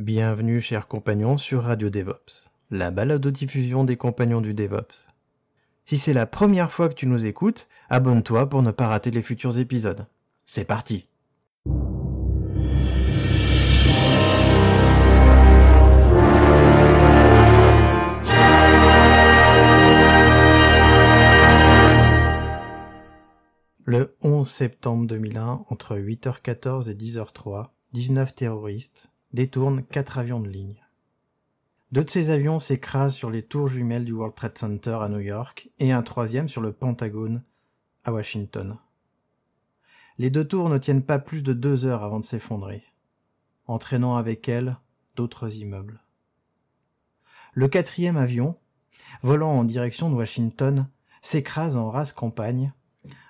Bienvenue, chers compagnons, sur Radio DevOps, la balado-diffusion des compagnons du DevOps. Si c'est la première fois que tu nous écoutes, abonne-toi pour ne pas rater les futurs épisodes. C'est parti! Le 11 septembre 2001, entre 8h14 et 10h03, 19 terroristes détournent quatre avions de ligne. Deux de ces avions s'écrasent sur les tours jumelles du World Trade Center à New York et un troisième sur le Pentagone à Washington. Les deux tours ne tiennent pas plus de deux heures avant de s'effondrer, entraînant avec elles d'autres immeubles. Le quatrième avion, volant en direction de Washington, s'écrase en rase campagne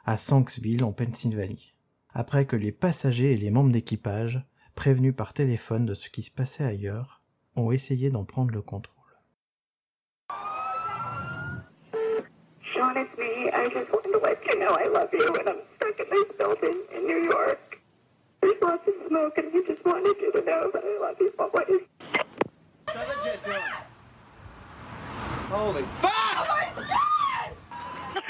à Sanksville en Pennsylvanie, après que les passagers et les membres d'équipage, prévenus par téléphone de ce qui se passait ailleurs, ont essayé d'en prendre le contrôle. Sean, it's me. I just wanted to let you know I love you, and I'm stuck in this building in New York. There's lots of smoke, and I just wanted you to know that I love you always. Holy fuck! Oh my God!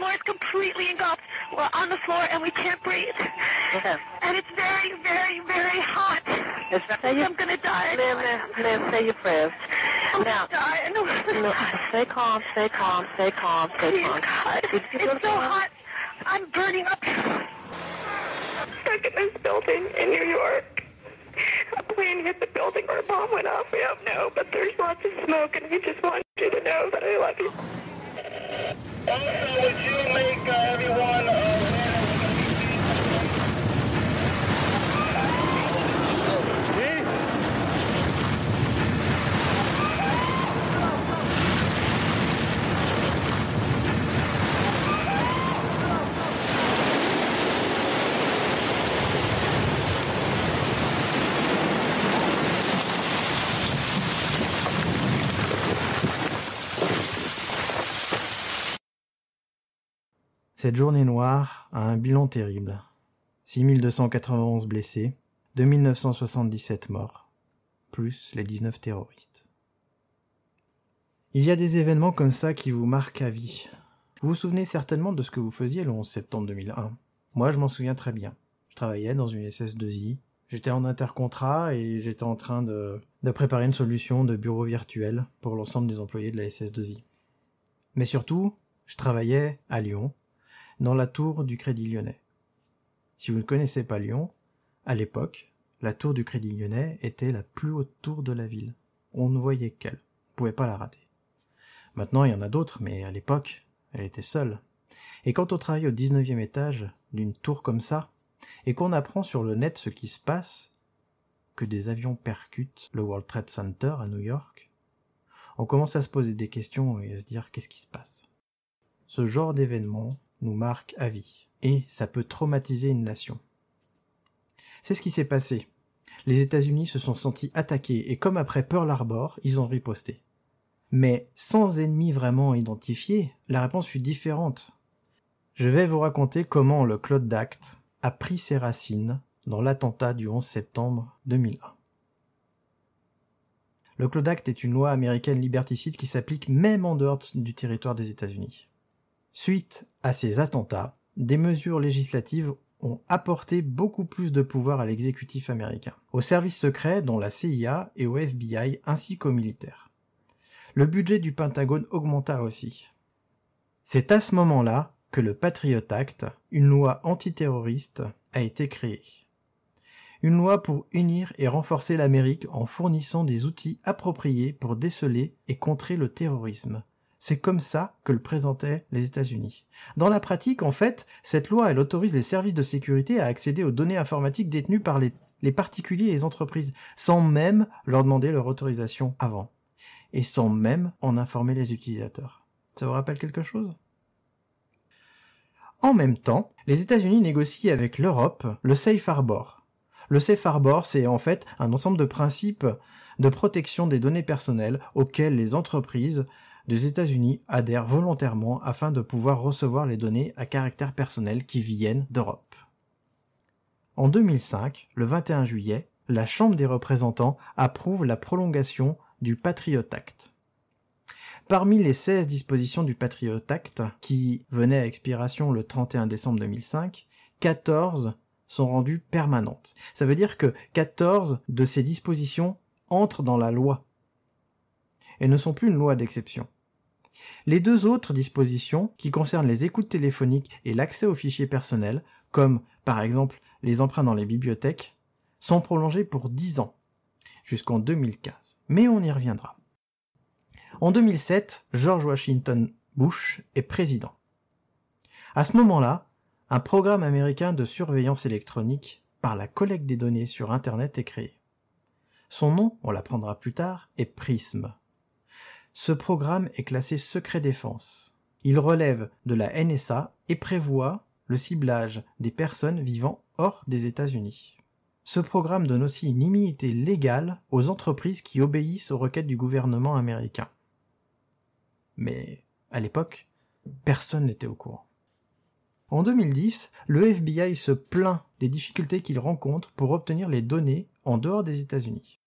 The floor is completely engulfed. We're on the floor, and we can't breathe. And it's very, very, very hot. Say your, I'm gonna die. ma'am, ma'am, ma'am, say your prayers. I'm Now, gonna die. I know. no, stay calm, stay calm, stay calm, stay Please, calm. God. Did you It's so hot. I'm burning up. Stuck in this building in New York. A plane hit the building or a bomb went off. We don't know, but there's lots of smoke, and I just want you to know that I love you. Also, would you make uh, everyone Cette journée noire a un bilan terrible. 6291 blessés, 2977 morts, plus les 19 terroristes. Il y a des événements comme ça qui vous marquent à vie. Vous vous souvenez certainement de ce que vous faisiez le 11 septembre 2001. Moi, je m'en souviens très bien. Je travaillais dans une SS2I. J'étais en intercontrat et j'étais en train de, de préparer une solution de bureau virtuel pour l'ensemble des employés de la SS2I. Mais surtout, je travaillais à Lyon, dans la tour du Crédit Lyonnais. Si vous ne connaissez pas Lyon, à l'époque, la tour du Crédit Lyonnais était la plus haute tour de la ville. On ne voyait qu'elle. Vous pouvez pas la rater. Maintenant, il y en a d'autres, mais à l'époque, elle était seule. Et quand on travaille au 19e étage d'une tour comme ça, et qu'on apprend sur le net ce qui se passe, que des avions percutent le World Trade Center à New York, on commence à se poser des questions et à se dire qu'est-ce qui se passe? Ce genre d'événement nous marque à vie, et ça peut traumatiser une nation. C'est ce qui s'est passé. Les États-Unis se sont sentis attaqués, et comme après Pearl Harbor, ils ont riposté. Mais sans ennemi vraiment identifié, la réponse fut différente. Je vais vous raconter comment le Claude d'Acte a pris ses racines dans l'attentat du 11 septembre 2001. Le Claude Act est une loi américaine liberticide qui s'applique même en dehors du territoire des États-Unis. Suite à ces attentats, des mesures législatives ont apporté beaucoup plus de pouvoir à l'exécutif américain, aux services secrets dont la CIA et au FBI ainsi qu'aux militaires. Le budget du Pentagone augmenta aussi. C'est à ce moment-là que le Patriot Act, une loi antiterroriste, a été créée. Une loi pour unir et renforcer l'Amérique en fournissant des outils appropriés pour déceler et contrer le terrorisme, C'est comme ça que le présentaient les États-Unis. Dans la pratique, en fait, cette loi, elle autorise les services de sécurité à accéder aux données informatiques détenues par les, particuliers et les entreprises, sans même leur demander leur autorisation avant. Et sans même en informer les utilisateurs. Ça vous rappelle quelque chose? En même temps, les États-Unis négocient avec l'Europe le Safe Harbor. Le Safe Harbor, c'est en fait un ensemble de principes de protection des données personnelles auxquels les entreprises des États-Unis adhèrent volontairement afin de pouvoir recevoir les données à caractère personnel qui viennent d'Europe. En 2005, le 21 juillet, la Chambre des représentants approuve la prolongation du Patriot Act. Parmi les 16 dispositions du Patriot Act, qui venaient à expiration le 31 décembre 2005, 14 sont rendues permanentes. Ça veut dire que 14 de ces dispositions entrent dans la loi et ne sont plus une loi d'exception. Les deux autres dispositions, qui concernent les écoutes téléphoniques et l'accès aux fichiers personnels, comme par exemple les emprunts dans les bibliothèques, sont prolongées pour 10 ans, jusqu'en 2015. Mais on y reviendra. En 2007, George Washington Bush est président. À ce moment-là, un programme américain de surveillance électronique par la collecte des données sur Internet est créé. Son nom, on l'apprendra plus tard, est PRISM. Ce programme est classé secret défense. Il relève de la NSA et prévoit le ciblage des personnes vivant hors des États-Unis. Ce programme donne aussi une immunité légale aux entreprises qui obéissent aux requêtes du gouvernement américain. Mais à l'époque, personne n'était au courant. En 2010, le FBI se plaint des difficultés qu'il rencontre pour obtenir les données en dehors des États-Unis.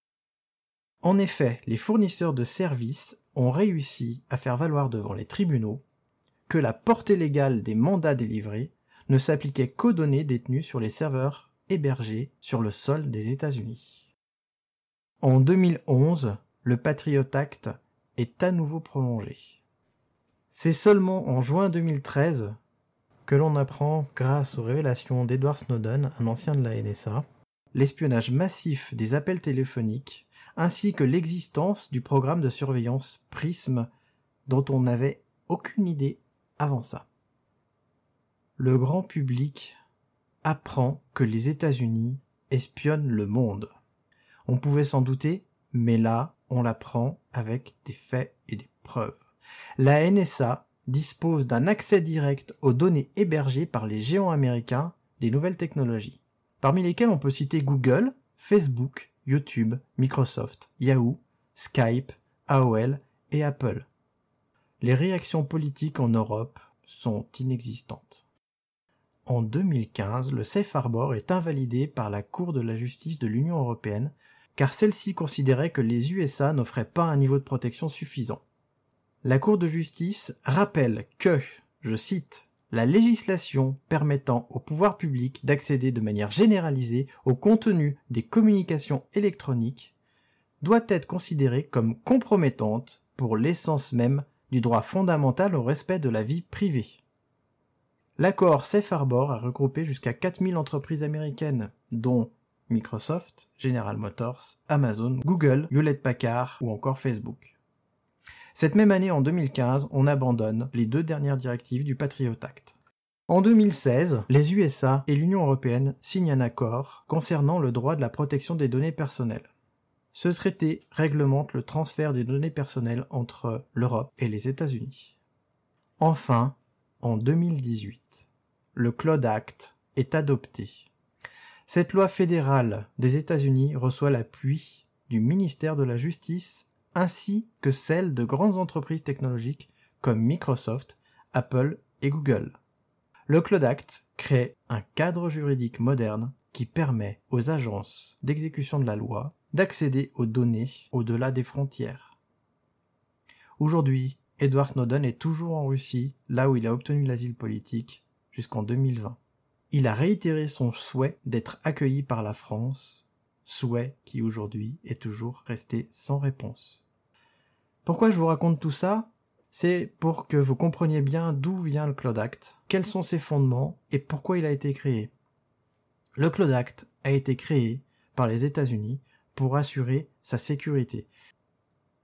En effet, les fournisseurs de services ont réussi à faire valoir devant les tribunaux que la portée légale des mandats délivrés ne s'appliquait qu'aux données détenues sur les serveurs hébergés sur le sol des États-Unis. En 2011, le Patriot Act est à nouveau prolongé. C'est seulement en juin 2013 que l'on apprend, grâce aux révélations d'Edward Snowden, un ancien de la NSA, l'espionnage massif des appels téléphoniques ainsi que l'existence du programme de surveillance PRISM dont on n'avait aucune idée avant ça. Le grand public apprend que les États-Unis espionnent le monde. On pouvait s'en douter, mais là, on l'apprend avec des faits et des preuves. La NSA dispose d'un accès direct aux données hébergées par les géants américains des nouvelles technologies, parmi lesquelles on peut citer Google, Facebook, YouTube, Microsoft, Yahoo, Skype, AOL et Apple. Les réactions politiques en Europe sont inexistantes. En 2015, le Safe Harbor est invalidé par la Cour de la justice de l'Union européenne car celle-ci considérait que les USA n'offraient pas un niveau de protection suffisant. La Cour de justice rappelle que, je cite, la législation permettant au pouvoir public d'accéder de manière généralisée au contenu des communications électroniques doit être considérée comme compromettante pour l'essence même du droit fondamental au respect de la vie privée. L'accord Safe Harbor a regroupé jusqu'à 4000 entreprises américaines, dont Microsoft, General Motors, Amazon, Google, Hewlett Packard ou encore Facebook. Cette même année, en 2015, on abandonne les deux dernières directives du Patriot Act. En 2016, les USA et l'Union européenne signent un accord concernant le droit de la protection des données personnelles. Ce traité réglemente le transfert des données personnelles entre l'Europe et les États-Unis. Enfin, en 2018, le Cloud Act est adopté. Cette loi fédérale des États-Unis reçoit l'appui du ministère de la Justice ainsi que celles de grandes entreprises technologiques comme Microsoft, Apple et Google. Le Cloud Act crée un cadre juridique moderne qui permet aux agences d'exécution de la loi d'accéder aux données au-delà des frontières. Aujourd'hui, Edward Snowden est toujours en Russie, là où il a obtenu l'asile politique, jusqu'en 2020. Il a réitéré son souhait d'être accueilli par la France, souhait qui aujourd'hui est toujours resté sans réponse. Pourquoi je vous raconte tout ça? C'est pour que vous compreniez bien d'où vient le Cloud Act, quels sont ses fondements et pourquoi il a été créé. Le Cloud Act a été créé par les États-Unis pour assurer sa sécurité.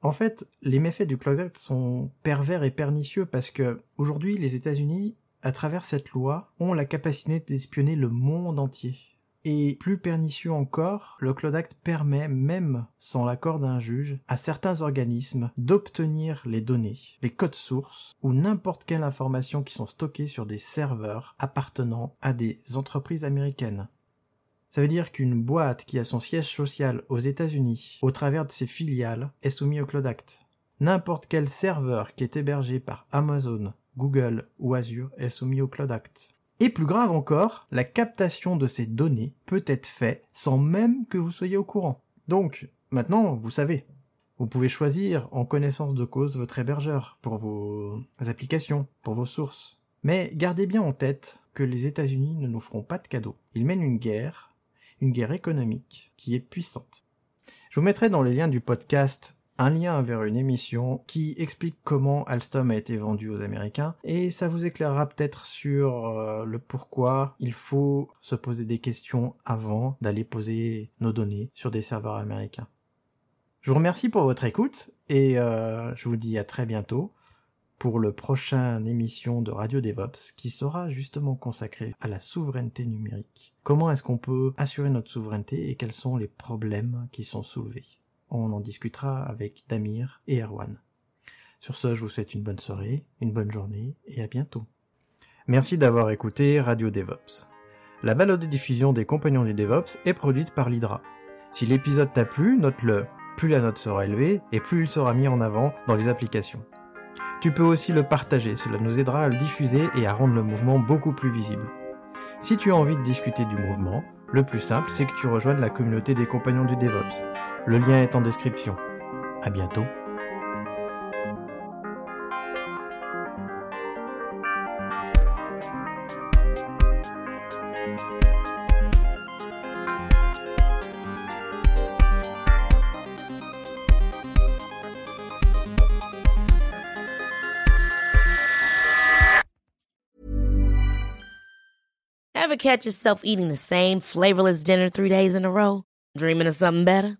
En fait, les méfaits du Cloud Act sont pervers et pernicieux parce que aujourd'hui, les États-Unis, à travers cette loi, ont la capacité d'espionner le monde entier. Et plus pernicieux encore, le Cloud Act permet, même sans l'accord d'un juge, à certains organismes d'obtenir les données, les codes sources ou n'importe quelle information qui sont stockées sur des serveurs appartenant à des entreprises américaines. Ça veut dire qu'une boîte qui a son siège social aux États-Unis, au travers de ses filiales, est soumise au Cloud Act. N'importe quel serveur qui est hébergé par Amazon, Google ou Azure est soumis au Cloud Act. Et plus grave encore, la captation de ces données peut être faite sans même que vous soyez au courant. Donc, maintenant, vous savez. Vous pouvez choisir en connaissance de cause votre hébergeur pour vos applications, pour vos sources. Mais gardez bien en tête que les États-Unis ne nous feront pas de cadeaux. Ils mènent une guerre, une guerre économique qui est puissante. Je vous mettrai dans les liens du podcast un lien vers une émission qui explique comment Alstom a été vendu aux Américains et ça vous éclairera peut-être sur euh, le pourquoi il faut se poser des questions avant d'aller poser nos données sur des serveurs américains. Je vous remercie pour votre écoute et euh, je vous dis à très bientôt pour le prochain émission de Radio DevOps qui sera justement consacré à la souveraineté numérique. Comment est-ce qu'on peut assurer notre souveraineté et quels sont les problèmes qui sont soulevés? On en discutera avec Damir et Erwan. Sur ce, je vous souhaite une bonne soirée, une bonne journée et à bientôt. Merci d'avoir écouté Radio DevOps. La balade de diffusion des compagnons du DevOps est produite par l'Hydra. Si l'épisode t'a plu, note-le. Plus la note sera élevée et plus il sera mis en avant dans les applications. Tu peux aussi le partager, cela nous aidera à le diffuser et à rendre le mouvement beaucoup plus visible. Si tu as envie de discuter du mouvement, le plus simple c'est que tu rejoignes la communauté des compagnons du DevOps. Le lien est en description. À bientôt. Ever catch yourself eating the same flavorless dinner three days in a row? Dreaming of something better?